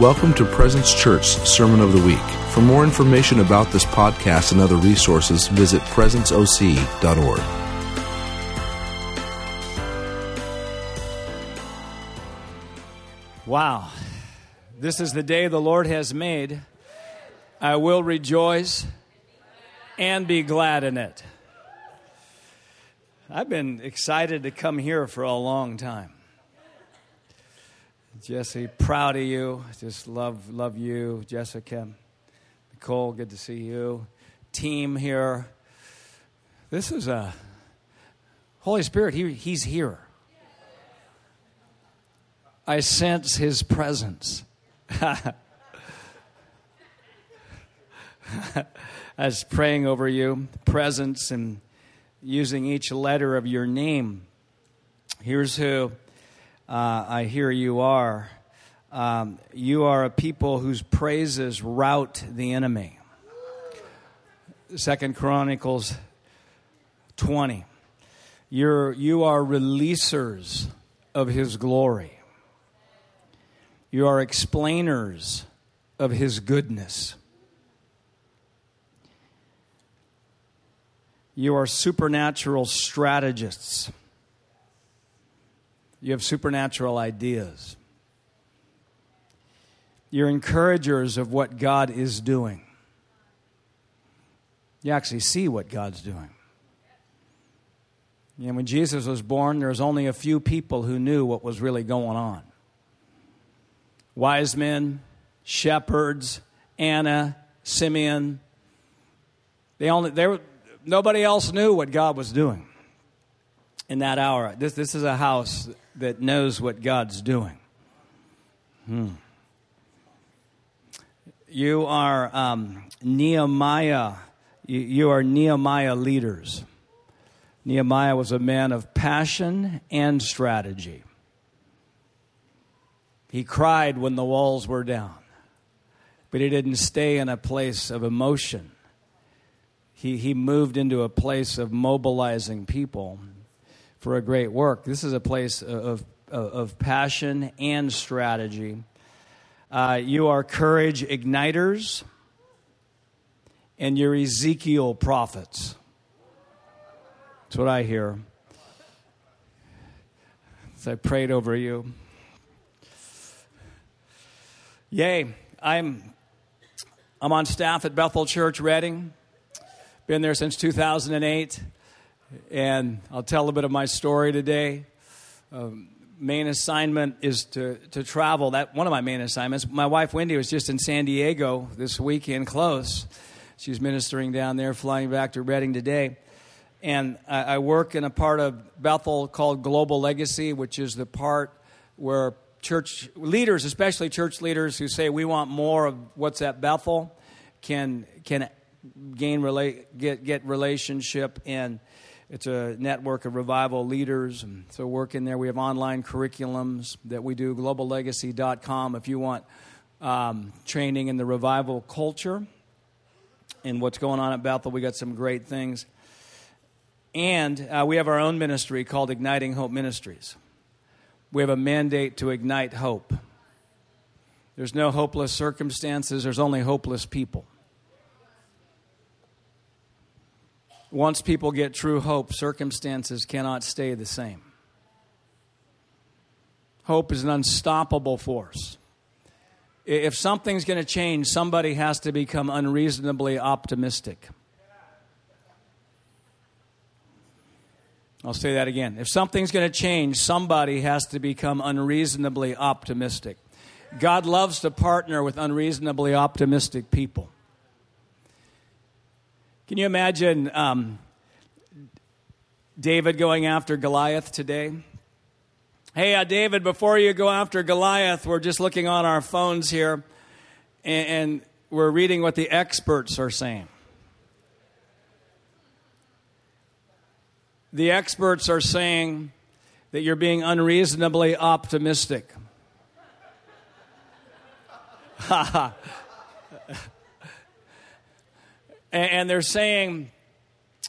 Welcome to Presence Church Sermon of the Week. For more information about this podcast and other resources, visit presenceoc.org. Wow. This is the day the Lord has made. I will rejoice and be glad in it. I've been excited to come here for a long time. Jesse, proud of you. Just love love you, Jessica. Nicole, good to see you. Team here. This is a Holy Spirit, he, he's here. I sense his presence. I was praying over you, presence, and using each letter of your name. Here's who uh, I hear you are. Um, you are a people whose praises rout the enemy. Second Chronicles 20. You're, you are releasers of his glory. You are explainers of his goodness. You are supernatural strategists. You have supernatural ideas. You're encouragers of what God is doing. You actually see what God's doing. And when Jesus was born, there was only a few people who knew what was really going on wise men, shepherds, Anna, Simeon. They only, they were, nobody else knew what God was doing in that hour. This, this is a house that knows what God's doing. Hmm. You are um, Nehemiah. You, you are Nehemiah leaders. Nehemiah was a man of passion and strategy. He cried when the walls were down, but he didn't stay in a place of emotion. He, he moved into a place of mobilizing people for a great work. This is a place of, of, of passion and strategy. Uh, you are courage igniters, and you're Ezekiel prophets. That's what I hear. As I prayed over you. Yay. I'm, I'm on staff at Bethel Church Redding. Been there since 2008. And I'll tell a bit of my story today. Um, main assignment is to, to travel. That one of my main assignments. My wife Wendy was just in San Diego this weekend, close. She's ministering down there, flying back to Redding today. And I, I work in a part of Bethel called Global Legacy, which is the part where church leaders, especially church leaders who say we want more of what's at Bethel, can can gain relate get get relationship and it's a network of revival leaders. And so, work in there. We have online curriculums that we do, globallegacy.com, if you want um, training in the revival culture and what's going on at Bethel. We got some great things. And uh, we have our own ministry called Igniting Hope Ministries. We have a mandate to ignite hope. There's no hopeless circumstances, there's only hopeless people. Once people get true hope, circumstances cannot stay the same. Hope is an unstoppable force. If something's going to change, somebody has to become unreasonably optimistic. I'll say that again. If something's going to change, somebody has to become unreasonably optimistic. God loves to partner with unreasonably optimistic people. Can you imagine um, David going after Goliath today? Hey, uh, David, before you go after Goliath, we're just looking on our phones here and, and we're reading what the experts are saying. The experts are saying that you're being unreasonably optimistic. and they're saying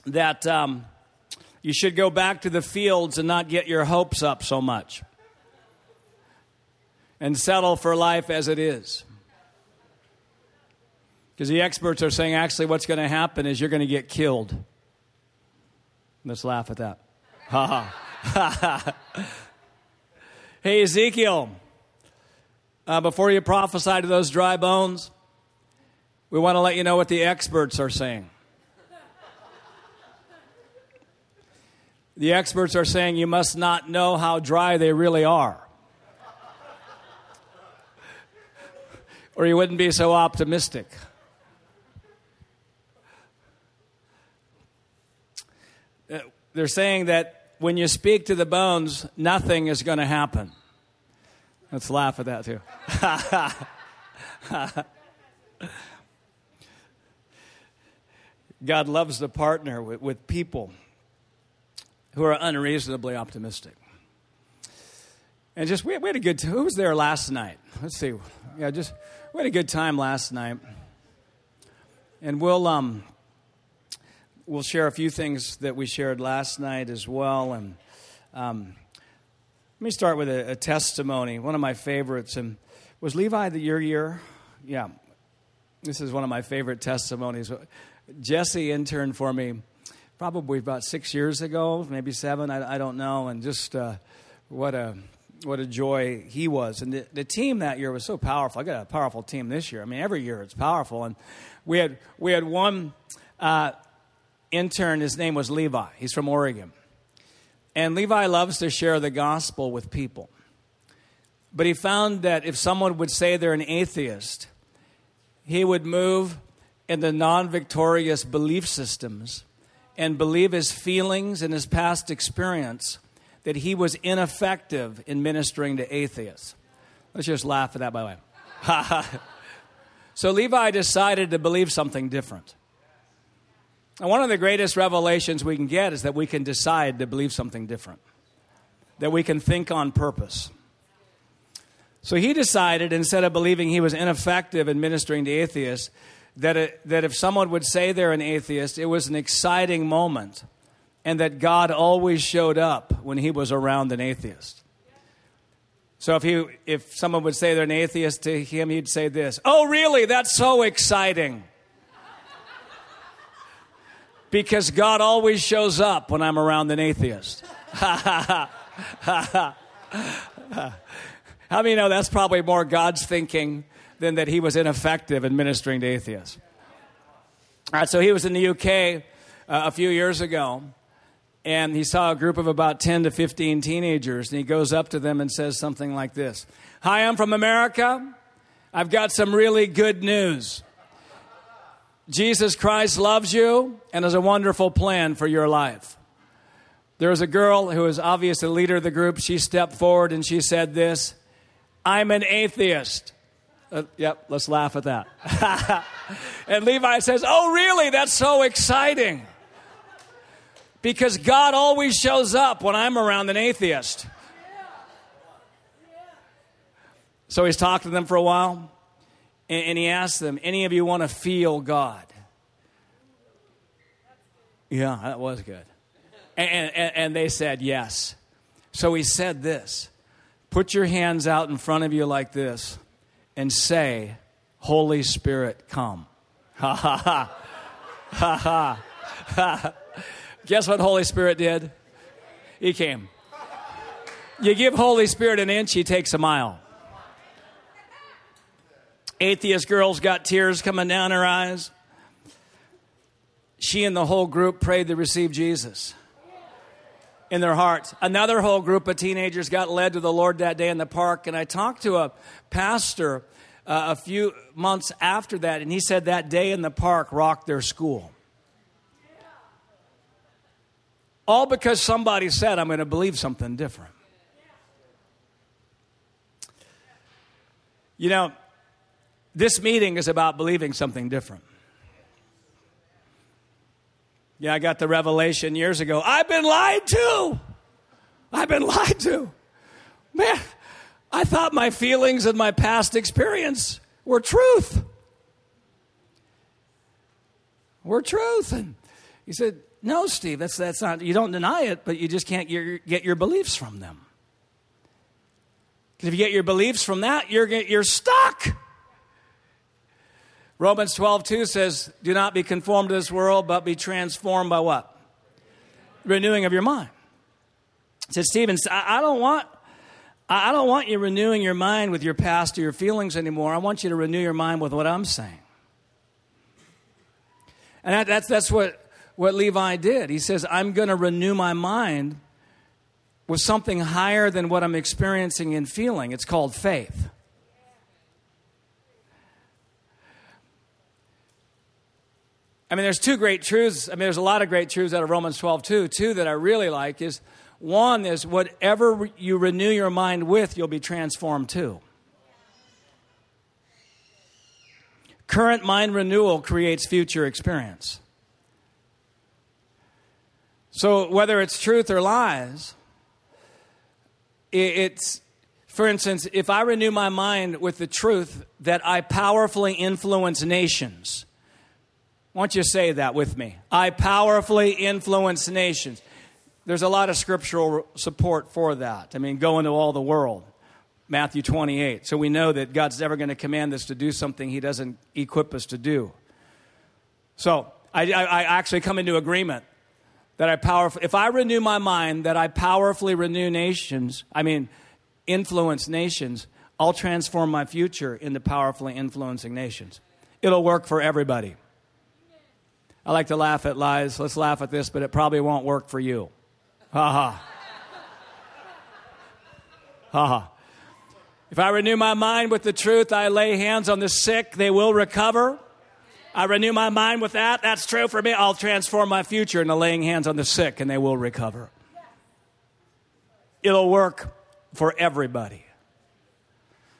that um, you should go back to the fields and not get your hopes up so much. and settle for life as it is. Because the experts are saying actually what's going to happen is you're going to get killed. Let's laugh at that. Ha ha. hey, Ezekiel, uh, before you prophesy to those dry bones, we want to let you know what the experts are saying. The experts are saying you must not know how dry they really are. or you wouldn't be so optimistic. Uh, they're saying that when you speak to the bones, nothing is going to happen. Let's laugh at that too. God loves to partner with, with people who are unreasonably optimistic. And just, we, we had a good time. Who was there last night? Let's see. Yeah, just, we had a good time last night. And we'll, um, we'll share a few things that we shared last night as well. And um, let me start with a, a, testimony, one of my favorites. And was Levi the year year? Yeah. This is one of my favorite testimonies. Jesse interned for me probably about six years ago, maybe seven, I, I don't know, and just uh, what a what a joy he was. And the, the, team that year was so powerful. I got a powerful team this year. I mean, every year it's powerful. And we had we had one uh, intern. His name was Levi. He's from Oregon, and Levi loves to share the gospel with people. But he found that if someone would say they're an atheist, he would move in the non-victorious belief systems and believe his feelings and his past experience that he was ineffective in ministering to atheists. Let's just laugh at that, by the way. so Levi decided to believe something different. And one of the greatest revelations we can get is that we can decide to believe something different, that we can think on purpose. So he decided, instead of believing he was ineffective in ministering to atheists, that, it, that if someone would say they're an atheist, it was an exciting moment, and that God always showed up when he was around an atheist. So if, he, if someone would say they're an atheist to him, he'd say this Oh, really? That's so exciting. because God always shows up when I'm around an atheist. How many know that's probably more God's thinking than that he was ineffective in ministering to atheists. All right, so he was in the UK uh, a few years ago, and he saw a group of about 10 to 15 teenagers, and he goes up to them and says something like this Hi, I'm from America. I've got some really good news. Jesus Christ loves you and has a wonderful plan for your life. There was a girl who was obviously the leader of the group. She stepped forward and she said this I'm an atheist. Uh, yep, let's laugh at that. and Levi says, Oh, really? That's so exciting. Because God always shows up when I'm around an atheist. So he's talked to them for a while, and, and he asked them, Any of you want to feel God? Yeah, that was good. And, and, and they said yes. So he said this Put your hands out in front of you like this and say, Holy Spirit, come. Ha ha ha. Ha ha. Guess what Holy Spirit did? He came. You give Holy Spirit an inch, he takes a mile. Atheist girl's got tears coming down her eyes. She and the whole group prayed to receive Jesus in their hearts. Another whole group of teenagers got led to the Lord that day in the park, and I talked to a pastor uh, a few months after that, and he said that day in the park rocked their school. All because somebody said, I'm going to believe something different. You know, this meeting is about believing something different. Yeah, I got the revelation years ago. I've been lied to. I've been lied to. Man, I thought my feelings and my past experience were truth. Were truth. And he said, No, Steve, that's, that's not, you don't deny it, but you just can't get your, beliefs from them. Because if you get your beliefs from that, you're, you're stuck. Romans 12, 2 says, Do not be conformed to this world, but be transformed by what? Renewing of your mind. Says, Stephen, I don't want. I don't want you renewing your mind with your past or your feelings anymore. I want you to renew your mind with what I'm saying. And that, that's, that's what, what Levi did. He says, I'm going to renew my mind with something higher than what I'm experiencing and feeling. It's called faith. I mean, there's two great truths. I mean, there's a lot of great truths out of Romans 12, too. Two that I really like is one is whatever you renew your mind with, you'll be transformed to. Current mind renewal creates future experience. So, whether it's truth or lies, it's, for instance, if I renew my mind with the truth that I powerfully influence nations, why don't you say that with me? I powerfully influence nations. There's a lot of scriptural support for that. I mean, go into all the world. Matthew 28. So we know that God's never going to command us to do something He doesn't equip us to do. So I, I, I actually come into agreement that I powerfully, if I renew my mind that I powerfully renew nations, I mean, influence nations, I'll transform my future into powerfully influencing nations. It'll work for everybody. I like to laugh at lies. Let's laugh at this, but it probably won't work for you. Ha ha. Ha ha. If I renew my mind with the truth, I lay hands on the sick, they will recover. I renew my mind with that. That's true for me. I'll transform my future into laying hands on the sick and they will recover. It'll work for everybody.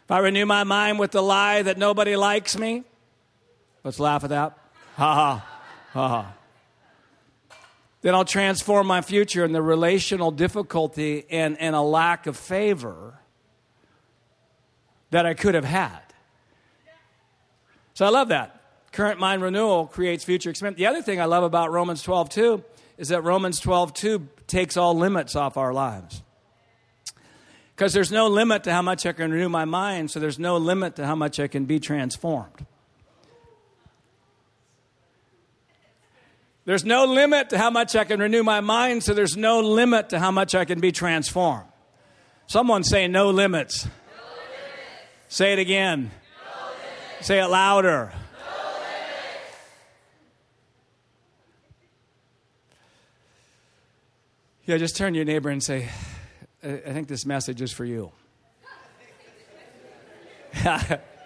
If I renew my mind with the lie that nobody likes me, let's laugh at that. Ha ha. Uh-huh. Then I'll transform my future in the relational difficulty and, and a lack of favor that I could have had. So I love that. Current mind renewal creates future experience. The other thing I love about Romans 12 2 is that Romans 12 2 takes all limits off our lives. Because there's no limit to how much I can renew my mind, so there's no limit to how much I can be transformed. There's no limit to how much I can renew my mind, so there's no limit to how much I can be transformed. Someone say, No limits. No limits. Say it again. No say it louder. No yeah, just turn to your neighbor and say, I think this message is for you.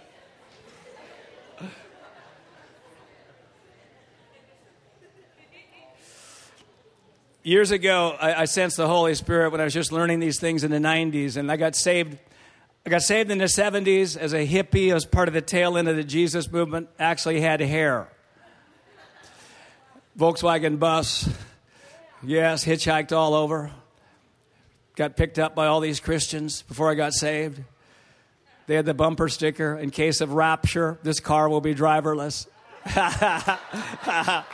years ago, I, I, sensed the Holy Spirit when I was just learning these things in the 90s, and I got saved. I got saved in the 70s as a hippie, as part of the tail end of the Jesus movement. Actually, had hair. Volkswagen bus. Yes, hitchhiked all over. Got picked up by all these Christians before I got saved. They had the bumper sticker in case of rapture, this car will be driverless.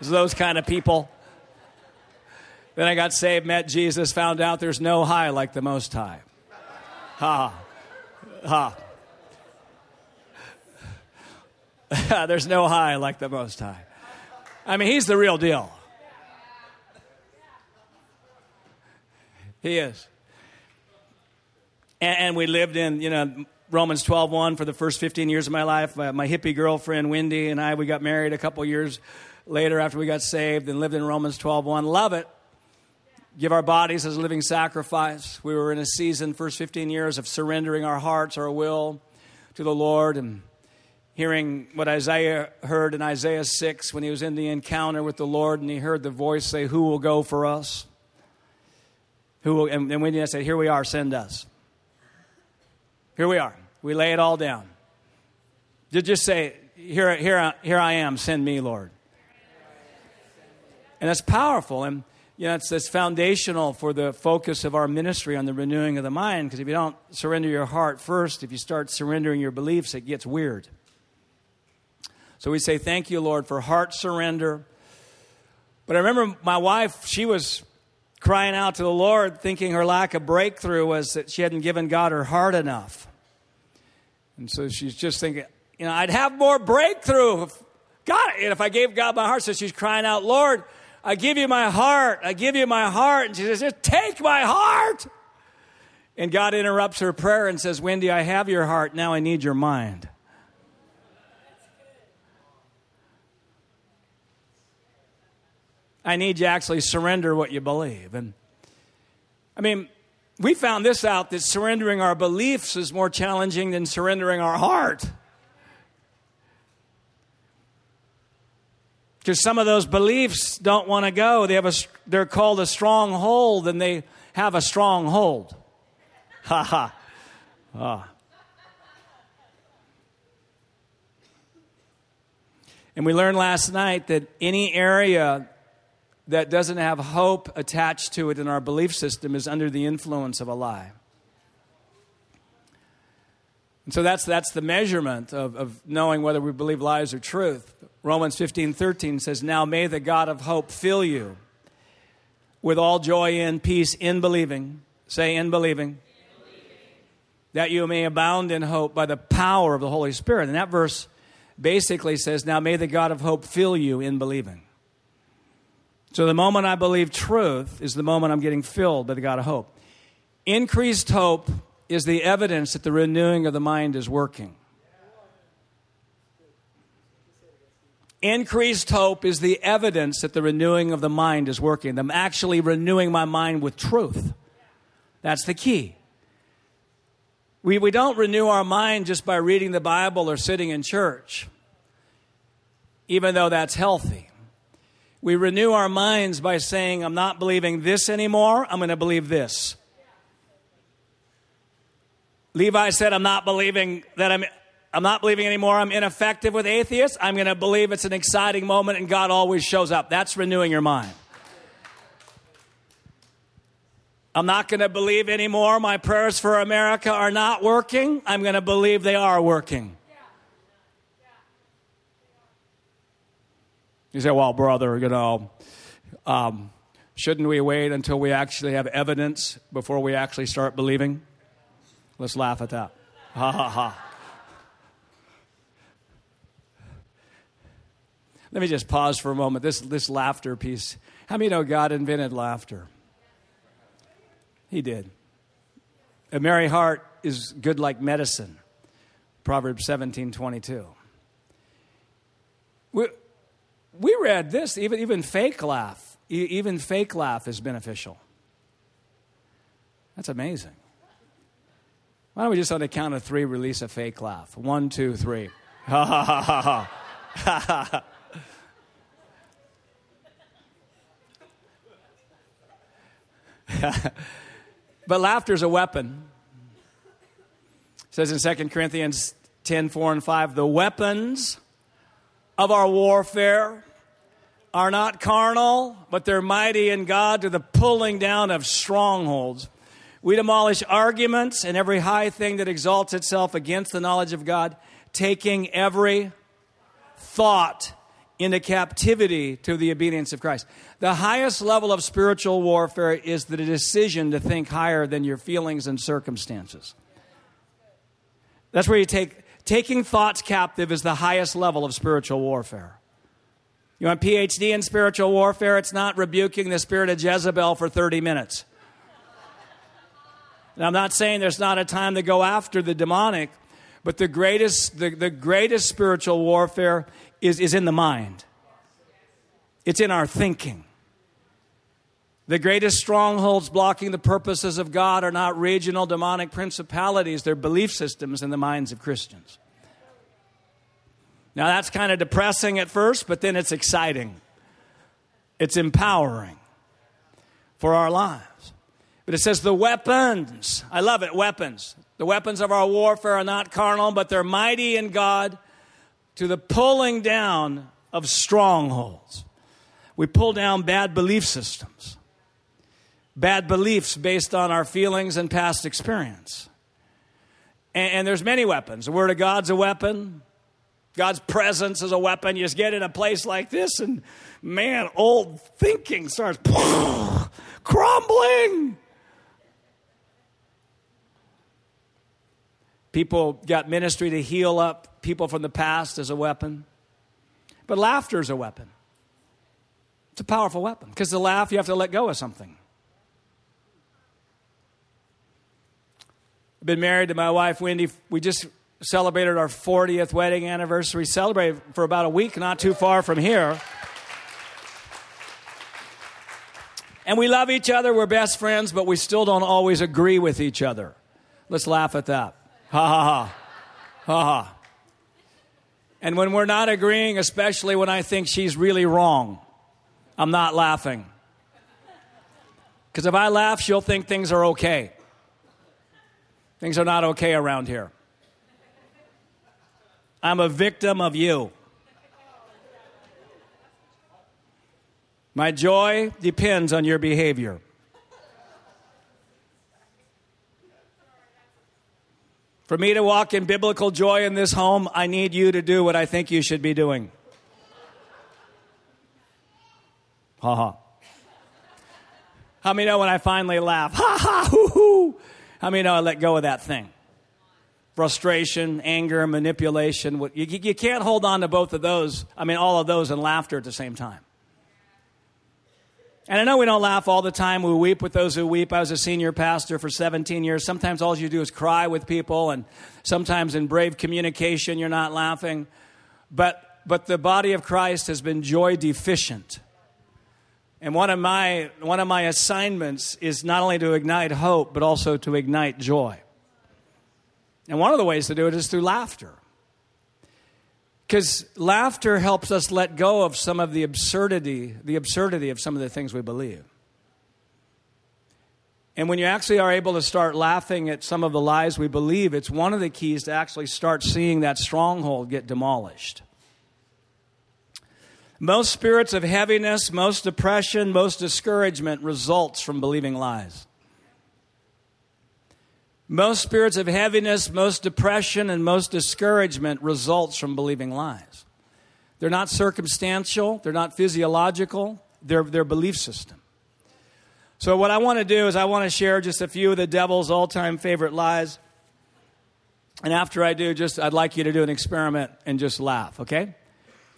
it's those kind of people. Then I got saved, met Jesus, found out there's no high like the Most High. Ha. Ha. there's no high like the Most High. I mean, He's the real deal. He is. And, and we lived in, you know, Romans 12:1 for the first 15 years of my life. Uh, my hippie girlfriend Wendy and I we got married a couple years later after we got saved and lived in Romans 12:1. Love it give our bodies as a living sacrifice. We were in a season, first 15 years, of surrendering our hearts, our will to the Lord and hearing what Isaiah heard in Isaiah 6 when he was in the encounter with the Lord and he heard the voice say, Who will go for us? Who will, and, and when he said, Here we are, send us. Here we are. We lay it all down. Just say, Here, here, here I am, send me, Lord. And that's powerful. And you know, it's, it's foundational for the focus of our ministry on the renewing of the mind because if you don't surrender your heart first, if you start surrendering your beliefs, it gets weird. So we say, Thank you, Lord, for heart surrender. But I remember my wife, she was crying out to the Lord, thinking her lack of breakthrough was that she hadn't given God her heart enough. And so she's just thinking, you know, I'd have more breakthrough if God, if I gave God my heart. So she's crying out, Lord, I give you my heart. I give you my heart. And she says, just take my heart. And God interrupts her prayer and says, Wendy, I have your heart. Now I need your mind. I need you to actually surrender what you believe. And I mean, we found this out that surrendering our beliefs is more challenging than surrendering our heart. Because some of those beliefs don't want to go. They have a, they're called a stronghold, and they have a stronghold. Ha ha. Ah. And we learned last night that any area that doesn't have hope attached to it in our belief system is under the influence of a lie. And so that's, that's the measurement of, of knowing whether we believe lies or truth. Romans 15 13 says, Now may the God of hope fill you with all joy and peace in believing. Say, in believing. in believing. That you may abound in hope by the power of the Holy Spirit. And that verse basically says, Now may the God of hope fill you in believing. So the moment I believe truth is the moment I'm getting filled by the God of hope. Increased hope is the evidence that the renewing of the mind is working. Increased hope is the evidence that the renewing of the mind is working. I'm actually renewing my mind with truth. That's the key. We, we don't renew our mind just by reading the Bible or sitting in church, even though that's healthy. We renew our minds by saying, I'm not believing this anymore, I'm going to believe this. Levi said, I'm not believing that I'm. I'm not believing anymore. I'm ineffective with atheists. I'm going to believe it's an exciting moment and God always shows up. That's renewing your mind. I'm not going to believe anymore. My prayers for America are not working. I'm going to believe they are working. You say, well, brother, you know, um, shouldn't we wait until we actually have evidence before we actually start believing? Let's laugh at that. Ha ha ha. Let me just pause for a moment. This, this laughter piece. How many know God invented laughter? He did. A merry heart is good like medicine. Proverbs 17 22. We, we read this, even, even fake laugh, even fake laugh is beneficial. That's amazing. Why don't we just on the count of three release a fake laugh? One, two, three. Ha ha ha ha ha. but laughter is a weapon. It says in 2 Corinthians 10 4 and 5 the weapons of our warfare are not carnal, but they're mighty in God to the pulling down of strongholds. We demolish arguments and every high thing that exalts itself against the knowledge of God, taking every thought into captivity to the obedience of Christ. The highest level of spiritual warfare is the decision to think higher than your feelings and circumstances. That's where you take taking thoughts captive is the highest level of spiritual warfare. You want PhD in spiritual warfare? It's not rebuking the spirit of Jezebel for 30 minutes. And I'm not saying there's not a time to go after the demonic, but the greatest, the, the greatest spiritual warfare is, is in the mind. It's in our thinking. The greatest strongholds blocking the purposes of God are not regional demonic principalities, they're belief systems in the minds of Christians. Now, that's kind of depressing at first, but then it's exciting. It's empowering for our lives. But it says the weapons, I love it, weapons. The weapons of our warfare are not carnal, but they're mighty in God to the pulling down of strongholds. We pull down bad belief systems, bad beliefs based on our feelings and past experience. And, and there's many weapons. The Word of God's a weapon. God's presence is a weapon. You just get in a place like this, and man, old thinking starts crumbling. People got ministry to heal up people from the past as a weapon. But laughter is a weapon. It's a powerful weapon because to laugh, you have to let go of something. I've been married to my wife, Wendy. We just celebrated our 40th wedding anniversary. Celebrated for about a week, not too far from here. And we love each other. We're best friends, but we still don't always agree with each other. Let's laugh at that. Ha ha ha. Ha ha. And when we're not agreeing, especially when I think she's really wrong, I'm not laughing. Because if I laugh, she'll think things are okay. Things are not okay around here. I'm a victim of you. My joy depends on your behavior. For me to walk in biblical joy in this home, I need you to do what I think you should be doing. Ha ha. How many know when I finally laugh? Ha ha, hoo hoo. How many know I let go of that thing? Frustration, anger, manipulation. You, you can't hold on to both of those, I mean, all of those and laughter at the same time. And I know we don't laugh all the time. We weep with those who weep. I was a senior pastor for 17 years. Sometimes all you do is cry with people, and sometimes in brave communication, you're not laughing. But, but the body of Christ has been joy deficient. And one of, my, one of my assignments is not only to ignite hope, but also to ignite joy. And one of the ways to do it is through laughter. Because laughter helps us let go of some of the absurdity, the absurdity of some of the things we believe. And when you actually are able to start laughing at some of the lies we believe, it's one of the keys to actually start seeing that stronghold get demolished. Most spirits of heaviness, most depression, most discouragement results from believing lies. Most spirits of heaviness, most depression, and most discouragement results from believing lies. They're not circumstantial, they're not physiological, they're their belief system. So, what I want to do is, I want to share just a few of the devil's all time favorite lies. And after I do, just I'd like you to do an experiment and just laugh, okay?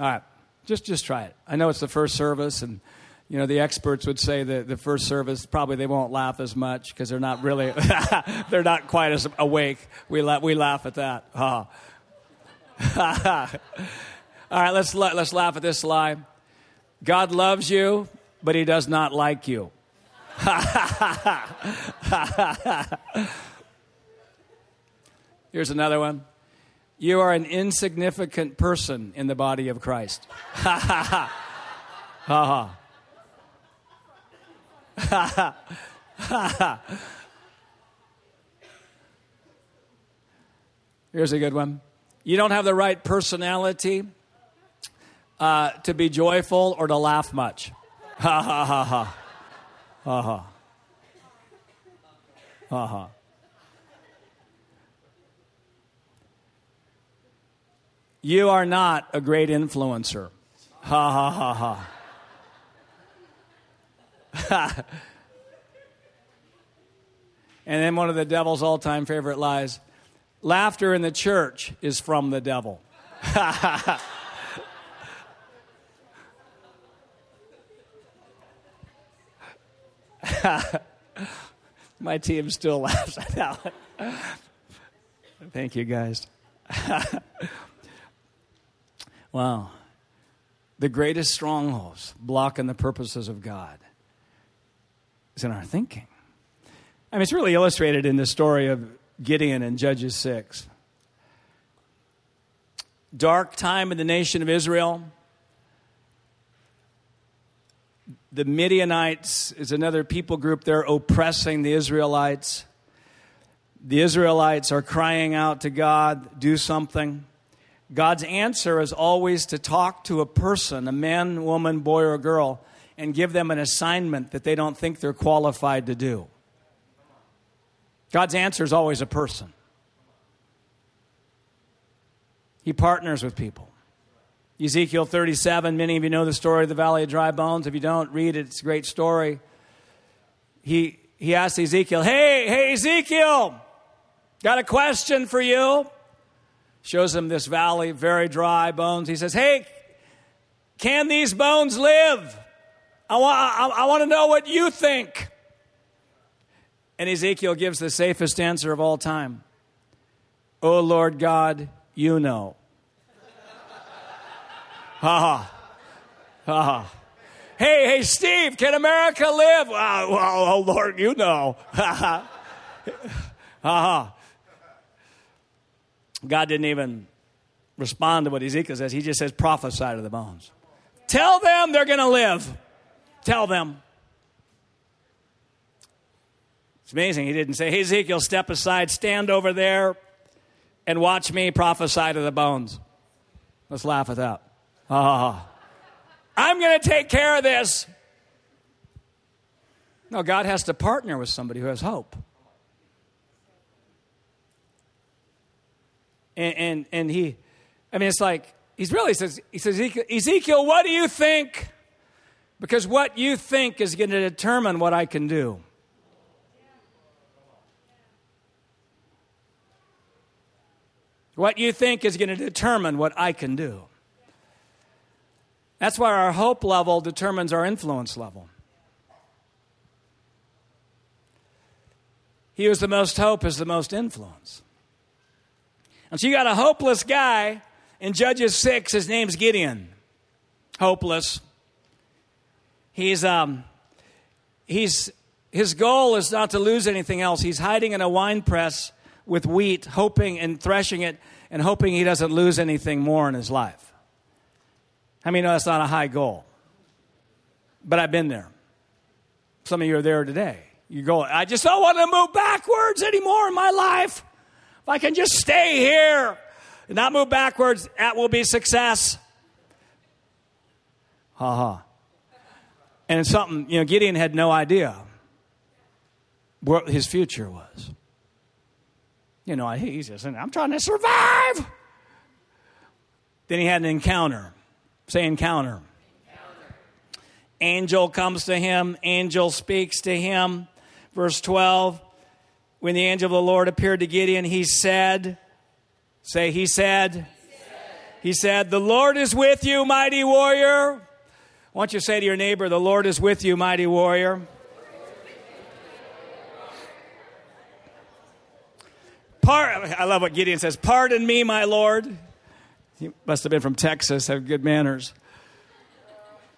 All right. Just, just try it. I know it's the first service, and you know the experts would say that the first service probably they won't laugh as much because they're not really they're not quite as awake. We la- we laugh at that. All right, let's la- let's laugh at this lie. God loves you, but He does not like you. Here's another one. You are an insignificant person in the body of Christ. Ha ha ha. Here's a good one. You don't have the right personality uh, to be joyful or to laugh much. Ha ha ha ha. Ha ha. Ha ha. You are not a great influencer. Ha ha ha ha. and then one of the devil's all time favorite lies laughter in the church is from the devil. My team still laughs at that Thank you, guys. Wow. The greatest strongholds blocking the purposes of God is in our thinking. I mean, it's really illustrated in the story of Gideon in Judges 6. Dark time in the nation of Israel. The Midianites is another people group. They're oppressing the Israelites. The Israelites are crying out to God, do something. God's answer is always to talk to a person, a man, woman, boy, or girl, and give them an assignment that they don't think they're qualified to do. God's answer is always a person. He partners with people. Ezekiel 37, many of you know the story of the Valley of Dry Bones. If you don't, read it. It's a great story. he, he asked Ezekiel, Hey, hey, Ezekiel, got a question for you. Shows him this valley, very dry bones. He says, Hey, can these bones live? I want, I, I want to know what you think. And Ezekiel gives the safest answer of all time Oh Lord God, you know. Ha ha. Ha ha. Hey, hey, Steve, can America live? Oh, oh, oh Lord, you know. Ha. Ha ha. God didn't even respond to what Ezekiel says. He just says, prophesy to the bones. Tell them they're going to live. Tell them. It's amazing. He didn't say, hey, Ezekiel, step aside, stand over there, and watch me prophesy to the bones. Let's laugh at that. Ah, I'm going to take care of this. No, God has to partner with somebody who has hope. And, and, and he, I mean, it's like, he's really says, he says, Ezekiel, what do you think? Because what you think is going to determine what I can do. What you think is going to determine what I can do. That's why our hope level determines our influence level. He who's the most hope is the most influence. And so you got a hopeless guy in Judges 6. His name's Gideon. Hopeless. He's, um, he's, his goal is not to lose anything else. He's hiding in a wine press with wheat, hoping and threshing it, and hoping he doesn't lose anything more in his life. I mean, no, that's not a high goal. But I've been there. Some of you are there today. You go, I just don't want to move backwards anymore in my life. If I can just stay here and not move backwards, that will be success. Ha ha. And it's something, you know, Gideon had no idea what his future was. You know, he's just, I'm trying to survive. Then he had an encounter. Say encounter. encounter. Angel comes to him, angel speaks to him. Verse 12 When the angel of the Lord appeared to Gideon, he said, Say, he said, he said, he said The Lord is with you, mighty warrior. Why don't you say to your neighbor, The Lord is with you, mighty warrior. I love what Gideon says. Pardon me, my Lord. He must have been from Texas, have good manners.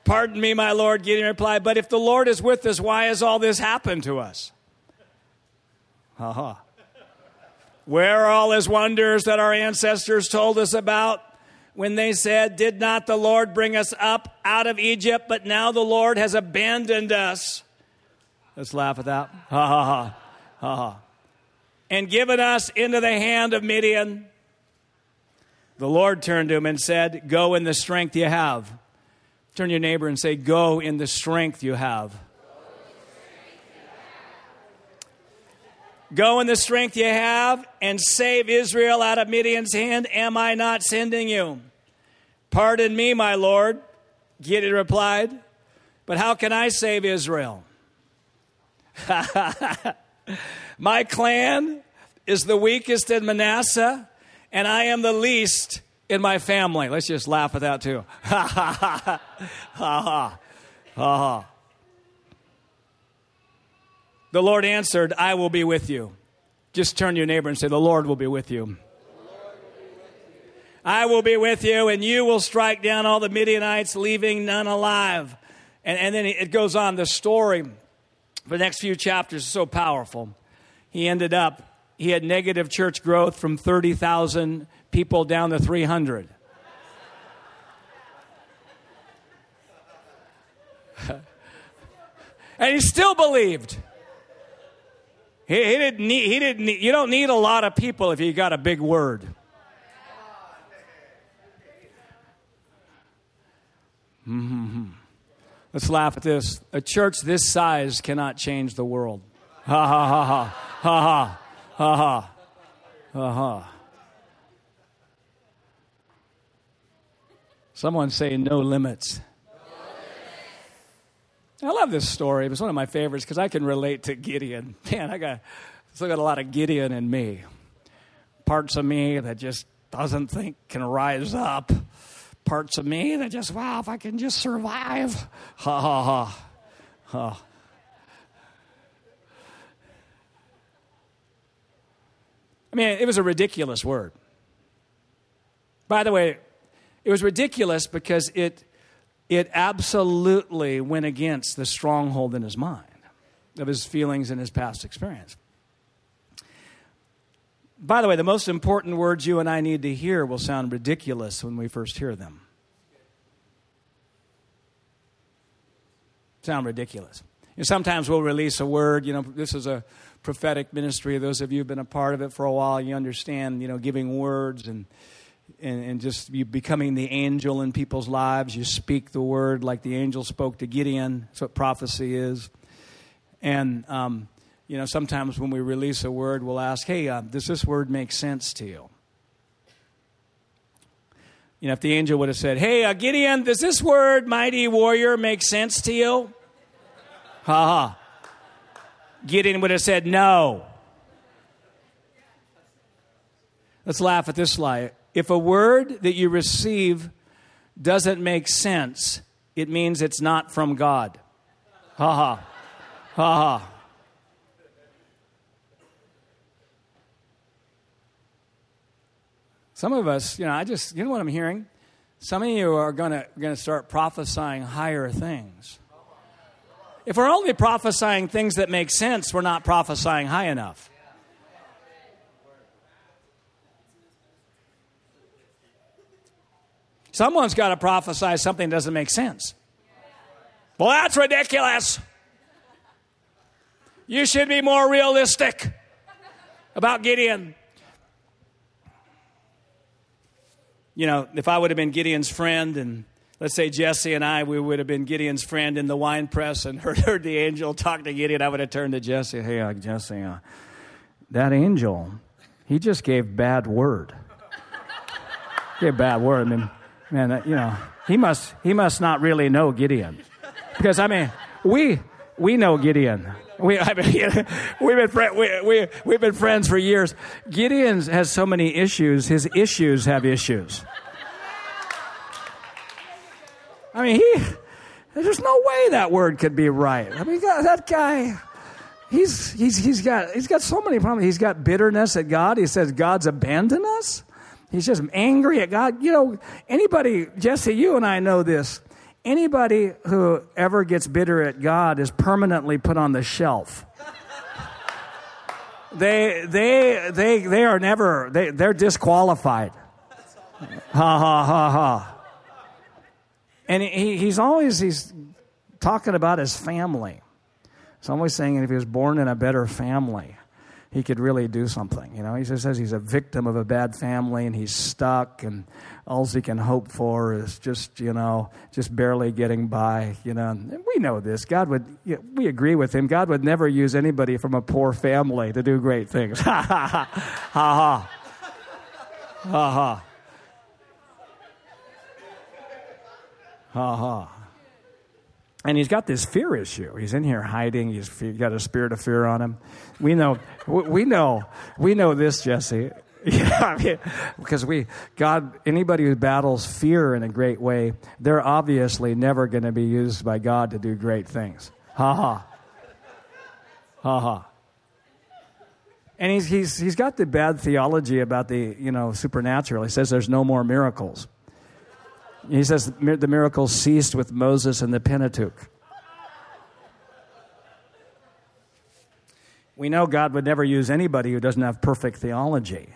Pardon me, my Lord. Gideon replied, But if the Lord is with us, why has all this happened to us? Uh-huh. Where are all his wonders that our ancestors told us about when they said, Did not the Lord bring us up out of Egypt, but now the Lord has abandoned us? Let's laugh at that. Ha ha ha. Ha ha and given us into the hand of Midian. The Lord turned to him and said, Go in the strength you have. Turn your neighbor and say, Go in the strength you have. Go in the strength you have and save Israel out of Midian's hand. Am I not sending you? Pardon me, my Lord, Gideon replied, but how can I save Israel? My clan is the weakest in Manasseh, and I am the least in my family. Let's just laugh at that too. Ha ha ha ha ha ha. The Lord answered, I will be with you. Just turn your neighbor and say, The Lord will be with you. I will be with you, and you will strike down all the Midianites, leaving none alive. And, and then it goes on. The story for the next few chapters is so powerful he ended up, he had negative church growth from 30,000 people down to 300. and he still believed. He, he, didn't need, he didn't need, you don't need a lot of people if you got a big word. Mm-hmm. Let's laugh at this. A church this size cannot change the world. Ha ha ha ha. Ha ha. Ha ha. Ha ha. Someone say no limits. I love this story. It was one of my favorites because I can relate to Gideon. Man, I got still got a lot of Gideon in me. Parts of me that just doesn't think can rise up. Parts of me that just, wow, if I can just survive. Ha ha ha. Ha. I mean, it was a ridiculous word. By the way, it was ridiculous because it, it absolutely went against the stronghold in his mind of his feelings and his past experience. By the way, the most important words you and I need to hear will sound ridiculous when we first hear them. Sound ridiculous. You know, sometimes we'll release a word, you know, this is a prophetic ministry. Those of you who've been a part of it for a while, you understand, you know, giving words and and, and just you becoming the angel in people's lives. You speak the word like the angel spoke to Gideon. That's what prophecy is. And um, you know, sometimes when we release a word, we'll ask, hey, uh, does this word make sense to you? You know, if the angel would have said, hey, uh, Gideon, does this word, mighty warrior, make sense to you? Ha ha. Gideon would have said, no. Let's laugh at this lie. If a word that you receive doesn't make sense, it means it's not from God. Ha ha. Ha ha. Some of us, you know, I just, you know what I'm hearing? Some of you are going to start prophesying higher things. If we're only prophesying things that make sense, we're not prophesying high enough. Someone's got to prophesy something that doesn't make sense. Well, that's ridiculous. You should be more realistic about Gideon. you know, if I would have been Gideon's friend and let's say Jesse and I, we would have been Gideon's friend in the wine press and heard, heard the angel talk to Gideon, I would have turned to Jesse, hey, uh, Jesse, uh, that angel, he just gave bad word. gave bad word. I mean, man, that, you know, he must, he must not really know Gideon. Because, I mean, we, we know Gideon. We, I mean, we've, been fr- we, we, we've been friends for years. Gideon has so many issues, his issues have issues. I mean, he, there's no way that word could be right. I mean, that guy, he's, he's, he's, got, he's got so many problems. He's got bitterness at God. He says God's abandoned us. He's just angry at God. You know, anybody, Jesse, you and I know this. Anybody who ever gets bitter at God is permanently put on the shelf. they, they, they, they are never, they, they're disqualified. Ha ha ha ha. And he, he's always, he's talking about his family. I'm always saying if he was born in a better family, he could really do something. You know, he says he's a victim of a bad family and he's stuck and all he can hope for is just, you know, just barely getting by, you know. And we know this. God would, you know, we agree with him. God would never use anybody from a poor family to do great things. Ha ha ha. Ha ha. Ha ha. Ha ha. And he's got this fear issue. He's in here hiding. He's got a spirit of fear on him. We know, we know, we know this, Jesse. Yeah, I mean, because we, God, anybody who battles fear in a great way, they're obviously never going to be used by God to do great things. Ha ha. Ha ha. And he's, he's, he's got the bad theology about the, you know, supernatural. He says there's no more miracles. He says the miracles ceased with Moses and the Pentateuch. We know God would never use anybody who doesn't have perfect theology.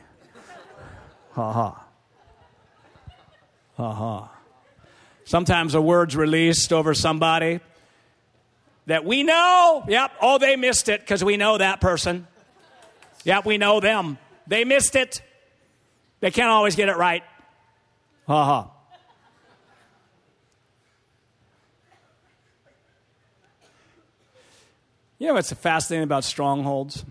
Ha ha. Ha ha. Sometimes a word's released over somebody that we know, yep, oh, they missed it because we know that person. Yep, we know them. They missed it. They can't always get it right. Ha ha. You know what's fascinating about strongholds?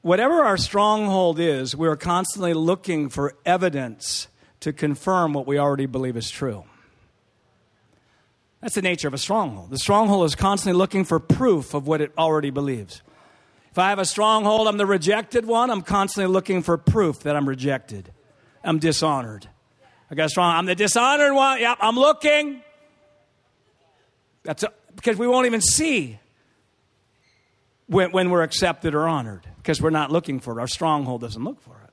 Whatever our stronghold is, we're constantly looking for evidence to confirm what we already believe is true. That's the nature of a stronghold. The stronghold is constantly looking for proof of what it already believes. If I have a stronghold, I'm the rejected one, I'm constantly looking for proof that I'm rejected. I'm dishonored. I got strong, I'm the dishonored one. Yep, I'm looking. That's a, because we won't even see when, when we're accepted or honored because we're not looking for it. Our stronghold doesn't look for it.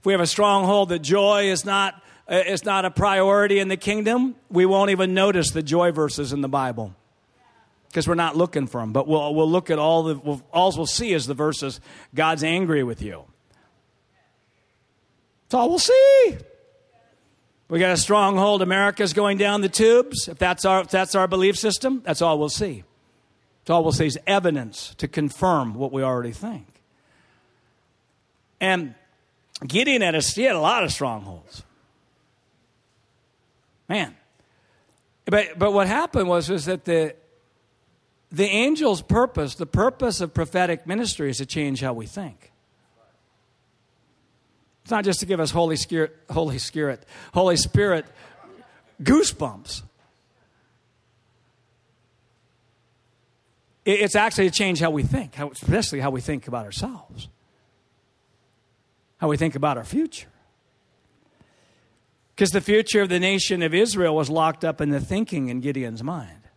If we have a stronghold that joy is not uh, is not a priority in the kingdom, we won't even notice the joy verses in the Bible because we're not looking for them. But we'll, we'll look at all the, we'll, all we'll see is the verses God's angry with you. That's all we'll see. We got a stronghold. America's going down the tubes. If that's our, if that's our belief system, that's all we'll see. That's all we'll see is evidence to confirm what we already think. And Gideon had a, he had a lot of strongholds. Man. But, but what happened was, was that the, the angel's purpose, the purpose of prophetic ministry is to change how we think. It's not just to give us Holy Spirit, Holy Spirit, Holy Spirit goosebumps. It's actually to change how we think, how, especially how we think about ourselves, how we think about our future. Because the future of the nation of Israel was locked up in the thinking in Gideon's mind.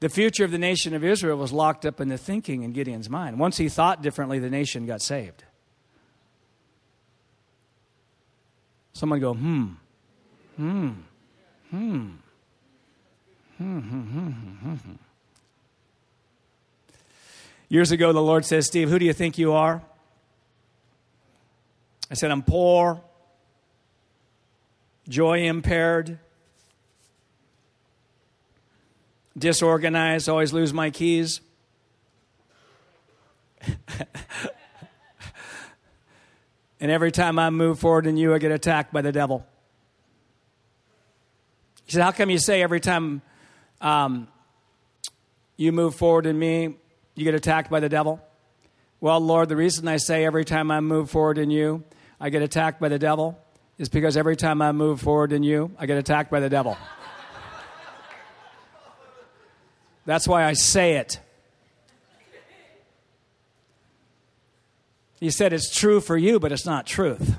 The future of the nation of Israel was locked up in the thinking in Gideon's mind. Once he thought differently, the nation got saved. Someone go, hmm, hmm, hmm. Years ago, the Lord says, Steve, who do you think you are? I said, I'm poor, joy impaired, disorganized, always lose my keys. and every time I move forward in you, I get attacked by the devil. He said, How come you say every time um, you move forward in me, you get attacked by the devil? Well, Lord, the reason I say every time I move forward in you I get attacked by the devil is because every time I move forward in you, I get attacked by the devil. That's why I say it. He said it's true for you, but it's not truth.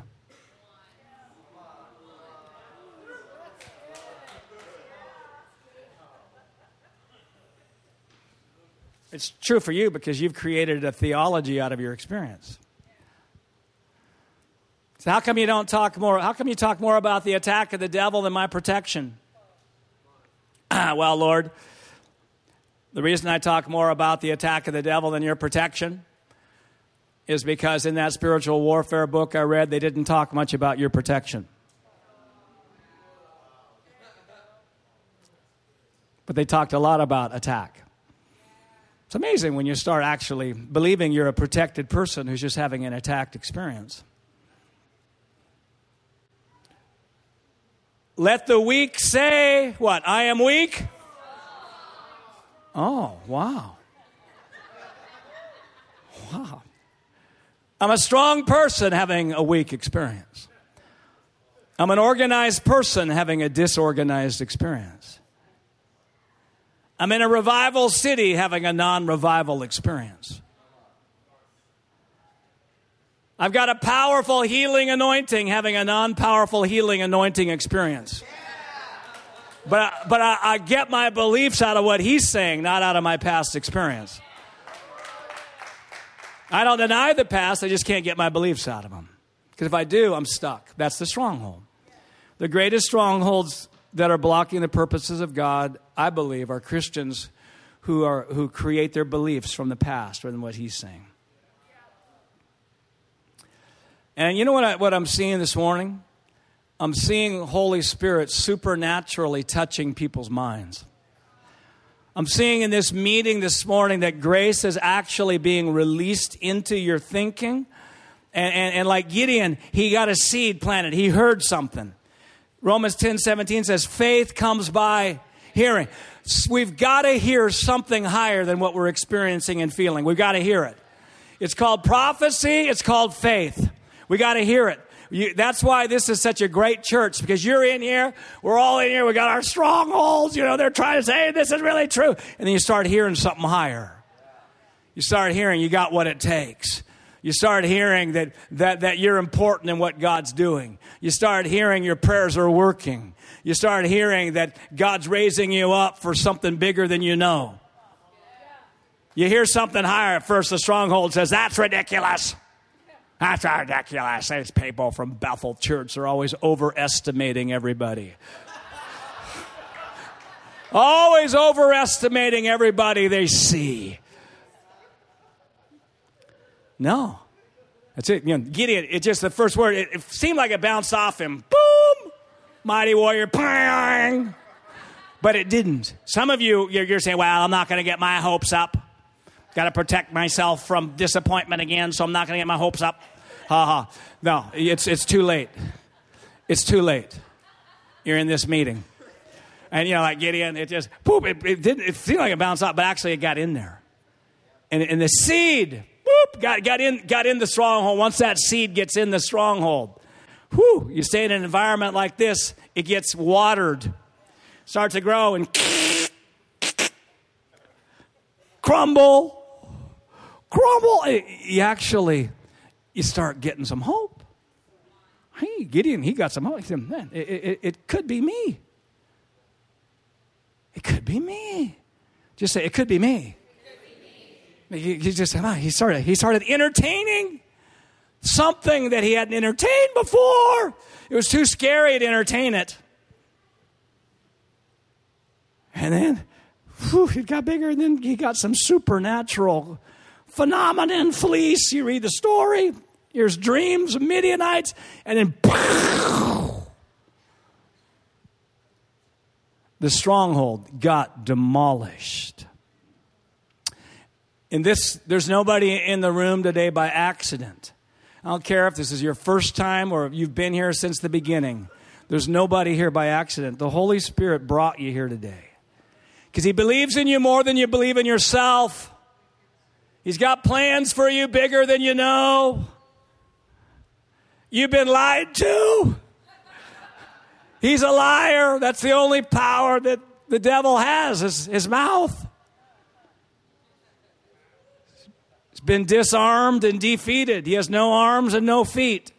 It's true for you because you've created a theology out of your experience. So how come you don't talk more? How come you talk more about the attack of the devil than my protection? well, Lord, the reason I talk more about the attack of the devil than your protection is because in that spiritual warfare book I read, they didn't talk much about your protection. But they talked a lot about attack. It's amazing when you start actually believing you're a protected person who's just having an attacked experience. Let the weak say, What? I am weak? Oh, wow. Wow. I'm a strong person having a weak experience. I'm an organized person having a disorganized experience. I'm in a revival city having a non revival experience. I've got a powerful healing anointing having a non powerful healing anointing experience. But, I, but I, I get my beliefs out of what he's saying, not out of my past experience. I don't deny the past, I just can't get my beliefs out of them. Because if I do, I'm stuck. That's the stronghold. The greatest strongholds that are blocking the purposes of God, I believe, are Christians who, are, who create their beliefs from the past rather than what he's saying. And you know what, I, what I'm seeing this morning? I'm seeing Holy Spirit supernaturally touching people's minds. I'm seeing in this meeting this morning that grace is actually being released into your thinking. And, and, and, like Gideon, he got a seed planted. He heard something. Romans 10 17 says, faith comes by hearing. We've got to hear something higher than what we're experiencing and feeling. We've got to hear it. It's called prophecy, it's called faith. We got to hear it. You, that's why this is such a great church because you're in here. We're all in here. We got our strongholds. You know, they're trying to say this is really true. And then you start hearing something higher. You start hearing you got what it takes. You start hearing that, that, that you're important in what God's doing. You start hearing your prayers are working. You start hearing that God's raising you up for something bigger than you know. You hear something higher at first, the stronghold says, That's ridiculous. That's ridiculous. These people from Bethel Church are always overestimating everybody. always overestimating everybody they see. No. That's it. You know, Gideon, it just the first word, it, it seemed like it bounced off him. Boom! Mighty warrior, bang! But it didn't. Some of you, you're, you're saying, well, I'm not going to get my hopes up. Got to protect myself from disappointment again, so I'm not going to get my hopes up. Ha ha. No, it's, it's too late. It's too late. You're in this meeting. And, you know, like Gideon, it just, poop, it, it didn't, it seemed like it bounced off, but actually it got in there. And, and the seed, got, got, in, got in the stronghold. Once that seed gets in the stronghold, whew, you stay in an environment like this, it gets watered, starts to grow and crumble crumble. Eh, you actually, you start getting some hope. Hey, Gideon, he got some hope. He said, man, it, it, it could be me. It could be me. Just say, it could be me. He, he just ah, he started, he started entertaining something that he hadn't entertained before. It was too scary to entertain it. And then whew, it got bigger, and then he got some supernatural phenomenon, fleece. You read the story. Here's dreams of Midianites, and then the stronghold got demolished. In this, there's nobody in the room today by accident. I don't care if this is your first time or if you've been here since the beginning. There's nobody here by accident. The Holy Spirit brought you here today because He believes in you more than you believe in yourself. He's got plans for you bigger than you know. You've been lied to. He's a liar. That's the only power that the devil has is his mouth. He's been disarmed and defeated. He has no arms and no feet.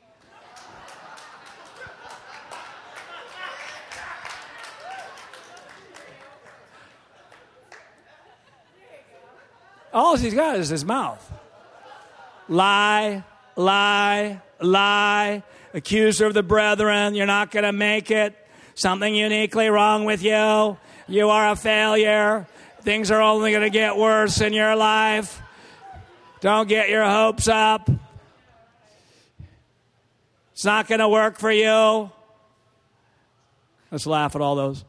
All he's got is his mouth. Lie, lie, lie. Accuser of the brethren, you're not going to make it. Something uniquely wrong with you. You are a failure. Things are only going to get worse in your life. Don't get your hopes up. It's not going to work for you. Let's laugh at all those.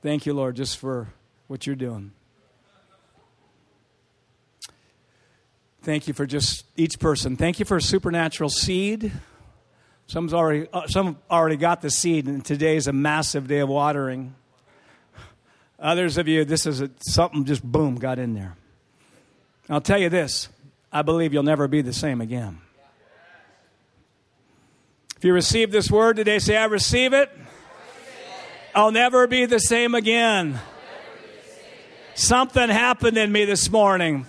Thank you, Lord, just for what you're doing. Thank you for just each person. Thank you for a supernatural seed. Some's already, uh, some already got the seed, and today is a massive day of watering. Others of you, this is a, something just boom got in there. I'll tell you this I believe you'll never be the same again. If you receive this word today, say, I receive it. I'll never be the same again. Something happened in me this morning.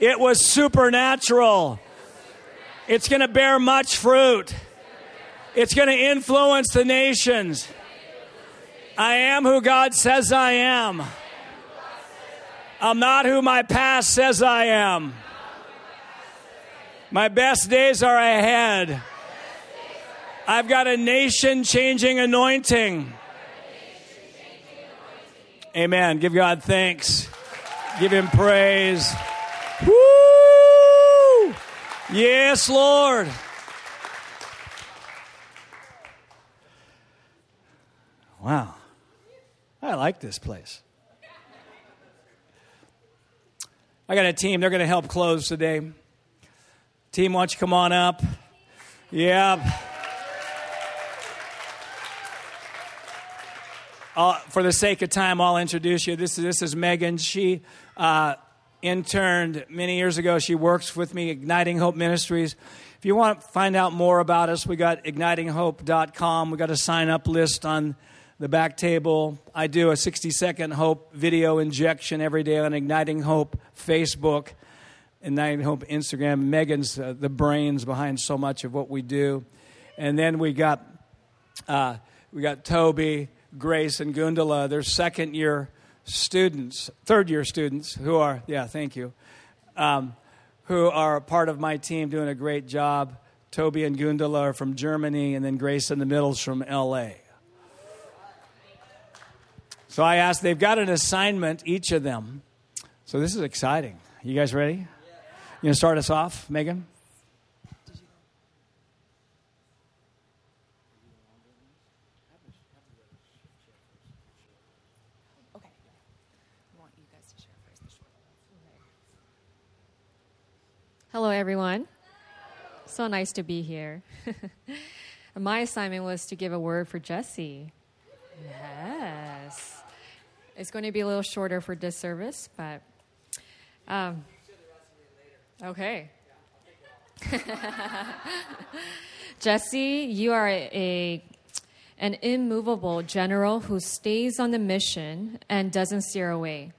It was supernatural. It's going to bear much fruit. It's going to influence the nations. I am who God says I am. I'm not who my past says I am. My best days are ahead. I've got a nation changing anointing. Amen. Give God thanks. Give Him praise. Woo! Yes, Lord. Wow. I like this place. I got a team. They're going to help close today. Team, why don't you come on up? Yeah. Uh, for the sake of time, I'll introduce you. This is, this is Megan. She, uh, interned many years ago. She works with me, Igniting Hope Ministries. If you want to find out more about us, we got ignitinghope.com. We got a sign up list on the back table. I do a 60 second hope video injection every day on Igniting Hope Facebook, Igniting Hope Instagram. Megan's uh, the brains behind so much of what we do. And then we got uh, we got Toby, Grace, and Gundala. They're second year students, third year students who are, yeah, thank you, um, who are part of my team doing a great job. Toby and Gundala are from Germany, and then Grace in the middle's from LA. So I asked, they've got an assignment, each of them. So this is exciting. You guys ready? You gonna start us off, Megan? Hello, everyone. So nice to be here. My assignment was to give a word for Jesse. Yes. It's going to be a little shorter for disservice, but. Um, okay. Jesse, you are a, an immovable general who stays on the mission and doesn't steer away.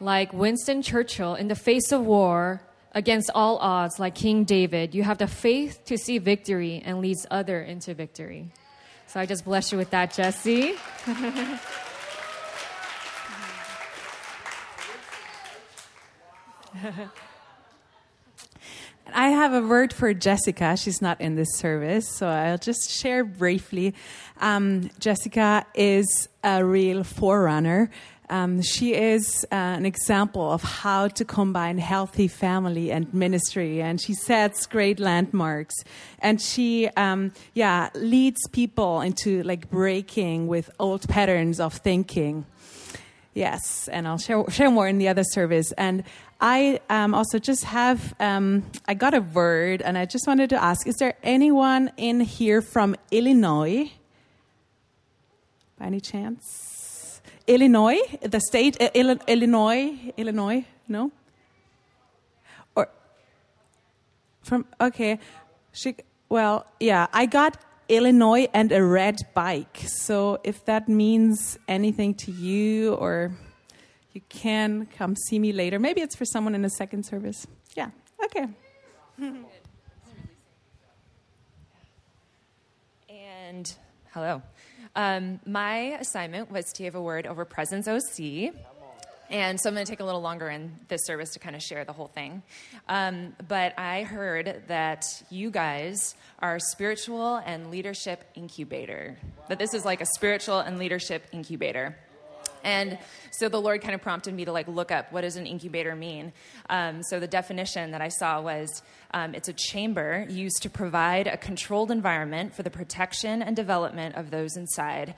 Like Winston Churchill, in the face of war, against all odds, like King David, you have the faith to see victory and leads other into victory. So I just bless you with that, Jesse. I have a word for Jessica. She's not in this service, so I'll just share briefly. Um, Jessica is a real forerunner um, she is uh, an example of how to combine healthy family and ministry, and she sets great landmarks. And she, um, yeah, leads people into like breaking with old patterns of thinking. Yes, and I'll share, share more in the other service. And I um, also just have, um, I got a word, and I just wanted to ask: Is there anyone in here from Illinois? By any chance? Illinois, the state, uh, Illinois, Illinois, no? Or from, okay. She, well, yeah, I got Illinois and a red bike. So if that means anything to you or you can come see me later. Maybe it's for someone in the second service. Yeah, okay. and hello. Um, my assignment was to give a word over Presence OC. And so I'm going to take a little longer in this service to kind of share the whole thing. Um, but I heard that you guys are spiritual and leadership incubator. That this is like a spiritual and leadership incubator. And so the Lord kind of prompted me to like look up what does an incubator mean. Um, so the definition that I saw was um, it's a chamber used to provide a controlled environment for the protection and development of those inside.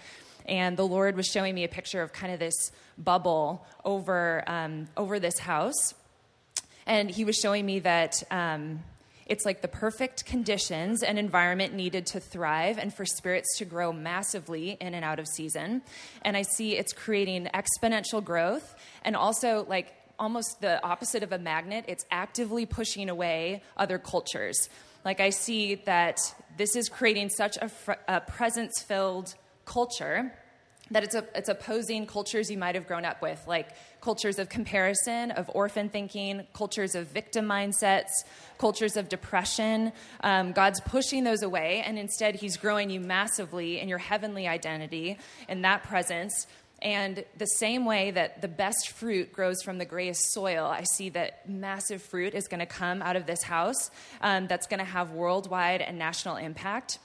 And the Lord was showing me a picture of kind of this bubble over um, over this house, and He was showing me that um, it's like the perfect conditions and environment needed to thrive and for spirits to grow massively in and out of season. And I see it's creating exponential growth and also like almost the opposite of a magnet, it's actively pushing away other cultures. Like I see that this is creating such a, fr- a presence filled culture that it's, a, it's opposing cultures you might have grown up with, like cultures of comparison, of orphan thinking, cultures of victim mindsets, cultures of depression. Um, God's pushing those away, and instead, He's growing you massively in your heavenly identity, in that presence. And the same way that the best fruit grows from the grayest soil, I see that massive fruit is going to come out of this house um, that's going to have worldwide and national impact.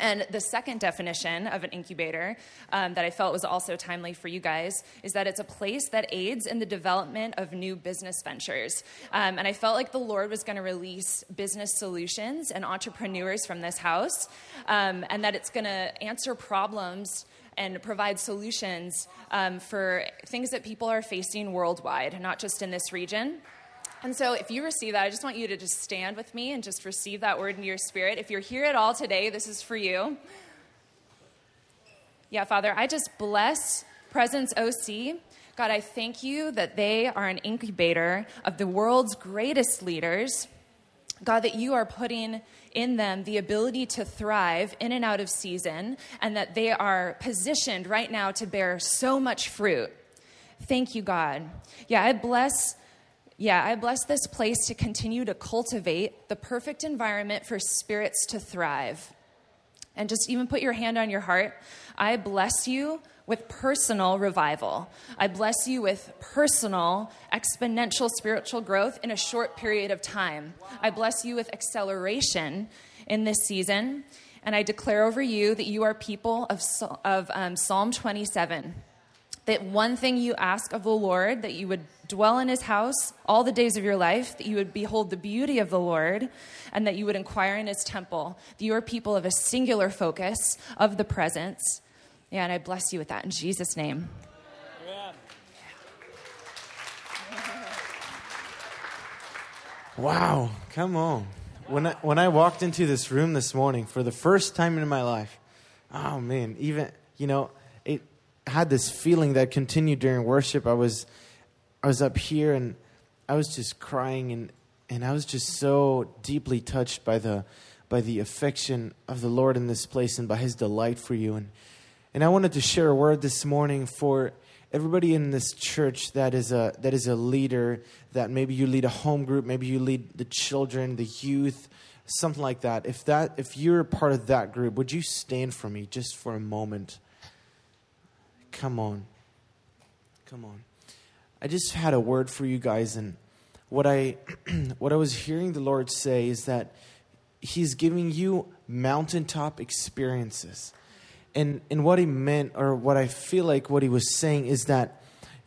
And the second definition of an incubator um, that I felt was also timely for you guys is that it's a place that aids in the development of new business ventures. Um, and I felt like the Lord was going to release business solutions and entrepreneurs from this house, um, and that it's going to answer problems and provide solutions um, for things that people are facing worldwide, not just in this region. And so, if you receive that, I just want you to just stand with me and just receive that word in your spirit. If you're here at all today, this is for you. Yeah, Father, I just bless Presence OC. God, I thank you that they are an incubator of the world's greatest leaders. God, that you are putting in them the ability to thrive in and out of season, and that they are positioned right now to bear so much fruit. Thank you, God. Yeah, I bless. Yeah, I bless this place to continue to cultivate the perfect environment for spirits to thrive. And just even put your hand on your heart. I bless you with personal revival. I bless you with personal, exponential spiritual growth in a short period of time. I bless you with acceleration in this season. And I declare over you that you are people of, of um, Psalm 27. That one thing you ask of the Lord, that you would dwell in his house all the days of your life, that you would behold the beauty of the Lord, and that you would inquire in his temple. That you are people of a singular focus of the presence yeah, and I bless you with that in Jesus' name. Wow, come on. When I, when I walked into this room this morning for the first time in my life, oh man, even, you know, had this feeling that continued during worship. I was, I was up here and I was just crying and, and I was just so deeply touched by the, by the affection of the Lord in this place and by his delight for you. And, and I wanted to share a word this morning for everybody in this church that is a that is a leader that maybe you lead a home group maybe you lead the children the youth something like that if that if you're part of that group would you stand for me just for a moment come on. Come on. I just had a word for you guys and what i what i was hearing the lord say is that he's giving you mountaintop experiences. And and what he meant or what I feel like what he was saying is that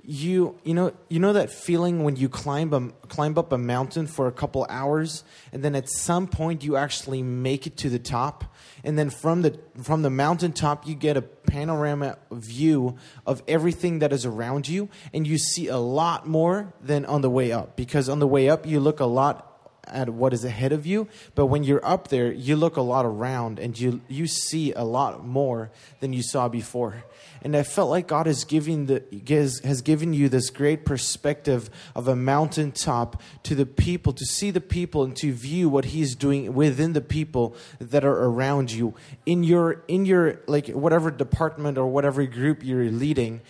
you you know you know that feeling when you climb a climb up a mountain for a couple hours and then at some point you actually make it to the top and then from the from the mountaintop you get a panorama view of everything that is around you and you see a lot more than on the way up because on the way up you look a lot at what is ahead of you but when you're up there you look a lot around and you you see a lot more than you saw before. And i felt like god has given the has, has given you this great perspective of a mountaintop to the people to see the people and to view what he's doing within the people that are around you. In your in your like whatever department or whatever group you're leading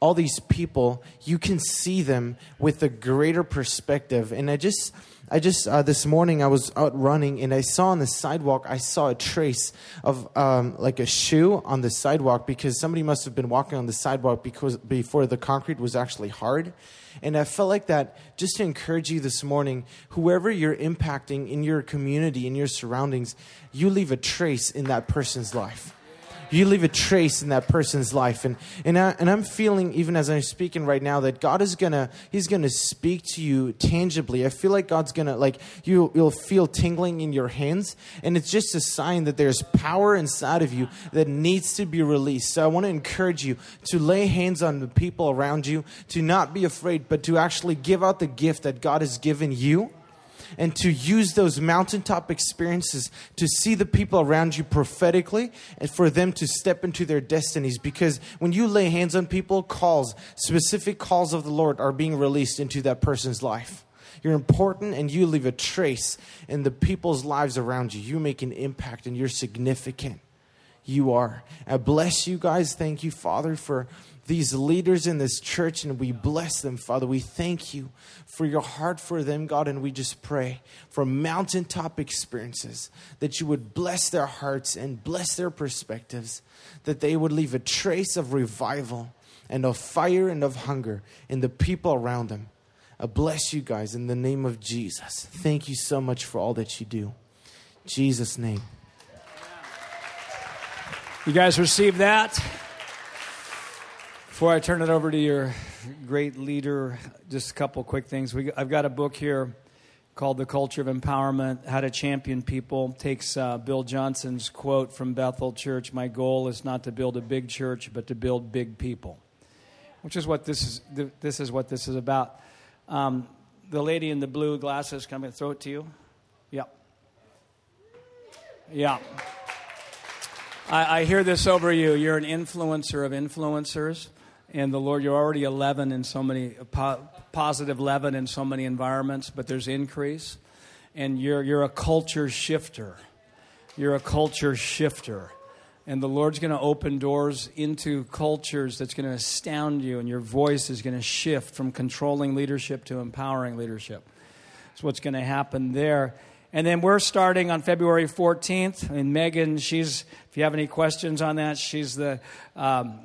all these people you can see them with a greater perspective and i just I just uh, this morning I was out running and I saw on the sidewalk I saw a trace of um, like a shoe on the sidewalk because somebody must have been walking on the sidewalk because before the concrete was actually hard. And I felt like that just to encourage you this morning, whoever you're impacting in your community, in your surroundings, you leave a trace in that person's life you leave a trace in that person's life. And, and, I, and I'm feeling, even as I'm speaking right now, that God is going to, He's going to speak to you tangibly. I feel like God's going to, like, you, you'll feel tingling in your hands. And it's just a sign that there's power inside of you that needs to be released. So I want to encourage you to lay hands on the people around you, to not be afraid, but to actually give out the gift that God has given you and to use those mountaintop experiences to see the people around you prophetically and for them to step into their destinies. Because when you lay hands on people, calls, specific calls of the Lord are being released into that person's life. You're important and you leave a trace in the people's lives around you. You make an impact and you're significant. You are. I bless you guys. Thank you, Father, for these leaders in this church and we bless them, Father. We thank you for your heart for them, God, and we just pray for mountaintop experiences that you would bless their hearts and bless their perspectives, that they would leave a trace of revival and of fire and of hunger in the people around them. I bless you guys in the name of Jesus. Thank you so much for all that you do. In Jesus' name. You guys receive that? Before I turn it over to your great leader, just a couple quick things. We, I've got a book here called The Culture of Empowerment How to Champion People. Takes uh, Bill Johnson's quote from Bethel Church My goal is not to build a big church, but to build big people, which is what this is, this is, what this is about. Um, the lady in the blue glasses, can I throw it to you? Yeah. Yeah. I hear this over you. You're an influencer of influencers And the Lord, you're already 11 in so many, po- positive 11 in so many environments, but there's increase. And you're, you're a culture shifter. You're a culture shifter. And the Lord's going to open doors into cultures that's going to astound you, and your voice is going to shift from controlling leadership to empowering leadership. That's what's going to happen there. And then we're starting on February 14th. And Megan, she's, if you have any questions on that, she's the, um,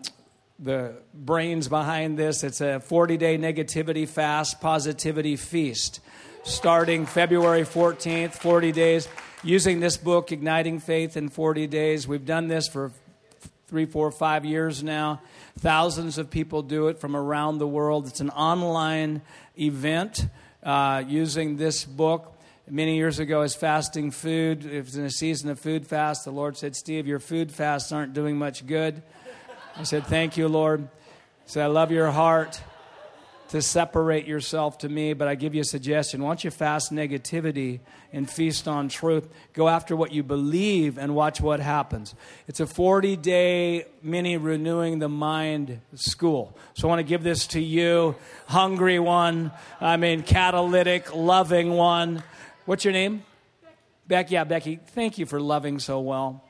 the brains behind this. It's a 40 day negativity fast, positivity feast, starting February 14th, 40 days, using this book, Igniting Faith in 40 Days. We've done this for three, four, five years now. Thousands of people do it from around the world. It's an online event uh, using this book many years ago as fasting food. It was in a season of food fast. The Lord said, Steve, your food fasts aren't doing much good. I said, Thank you, Lord. He said, I love your heart to separate yourself to me, but I give you a suggestion. Why don't you fast negativity and feast on truth? Go after what you believe and watch what happens. It's a 40 day mini renewing the mind school. So I want to give this to you, hungry one, I mean, catalytic, loving one. What's your name? Becky. Yeah, Becky. Thank you for loving so well.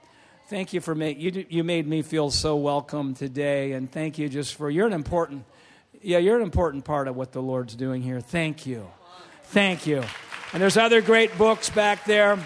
Thank you for making you. You made me feel so welcome today, and thank you just for you're an important. Yeah, you're an important part of what the Lord's doing here. Thank you, thank you. And there's other great books back there.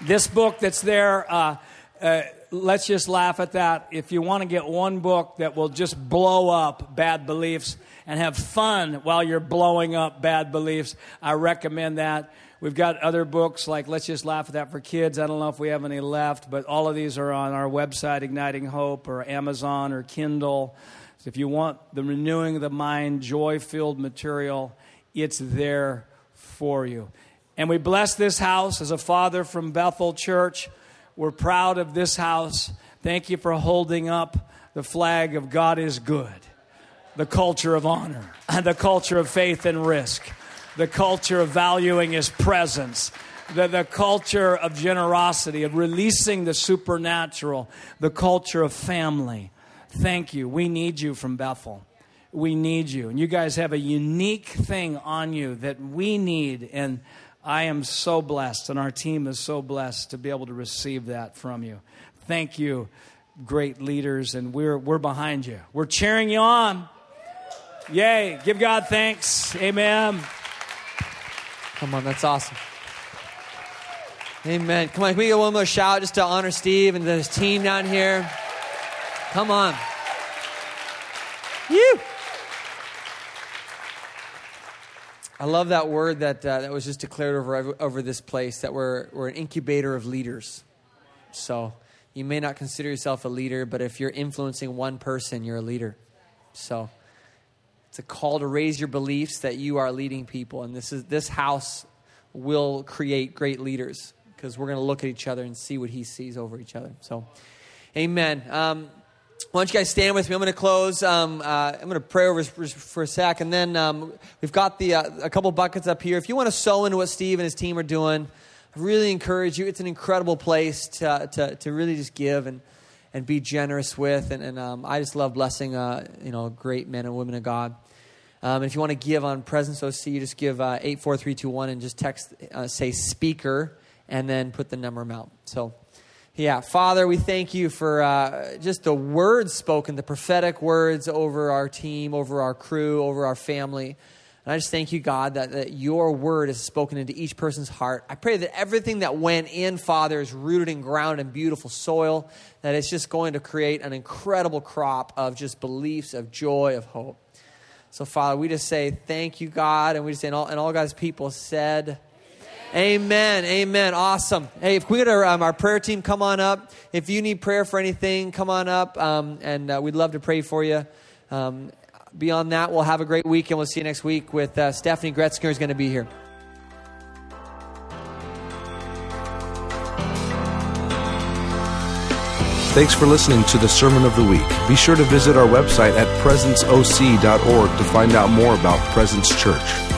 This book that's there. Uh, uh, let's just laugh at that. If you want to get one book that will just blow up bad beliefs and have fun while you're blowing up bad beliefs, I recommend that. We've got other books like Let's Just Laugh at That for Kids. I don't know if we have any left, but all of these are on our website, Igniting Hope, or Amazon, or Kindle. So if you want the renewing of the mind, joy filled material, it's there for you. And we bless this house as a father from Bethel Church. We're proud of this house. Thank you for holding up the flag of God is good, the culture of honor, and the culture of faith and risk the culture of valuing his presence, the, the culture of generosity, of releasing the supernatural, the culture of family. Thank you. We need you from Bethel. We need you. And you guys have a unique thing on you that we need. And I am so blessed, and our team is so blessed to be able to receive that from you. Thank you, great leaders, and we're, we're behind you. We're cheering you on. Yay. Give God thanks. Amen. Come on, that's awesome. Amen. Come on, can we get one more shout just to honor Steve and his team down here? Come on. You. I love that word that, uh, that was just declared over, over this place that we're, we're an incubator of leaders. So you may not consider yourself a leader, but if you're influencing one person, you're a leader. So it's a call to raise your beliefs that you are leading people. And this, is, this house will create great leaders because we're going to look at each other and see what he sees over each other. So, amen. Um, why don't you guys stand with me? I'm going to close. Um, uh, I'm going to pray over for, for a sec, and then um, we've got the uh, a couple buckets up here. If you want to sow into what Steve and his team are doing, I really encourage you. It's an incredible place to to, to really just give and and be generous with. And, and um, I just love blessing uh, you know great men and women of God. Um, if you want to give on Presence OC, you just give uh, 84321 and just text, uh, say speaker, and then put the number amount. So, yeah, Father, we thank you for uh, just the words spoken, the prophetic words over our team, over our crew, over our family. And I just thank you, God, that, that your word is spoken into each person's heart. I pray that everything that went in, Father, is rooted and ground in beautiful soil, that it's just going to create an incredible crop of just beliefs, of joy, of hope. So, Father, we just say thank you, God. And we just say, and all, and all God's people said, Amen. Amen. Awesome. Hey, if we get our, um, our prayer team come on up. If you need prayer for anything, come on up. Um, and uh, we'd love to pray for you. Um, beyond that, we'll have a great week and we'll see you next week with uh, Steffany Gretzinger is going to be here. Thanks for listening to the Sermon of the Week. Be sure to visit our website at presenceoc.org to find out more about Presence Church.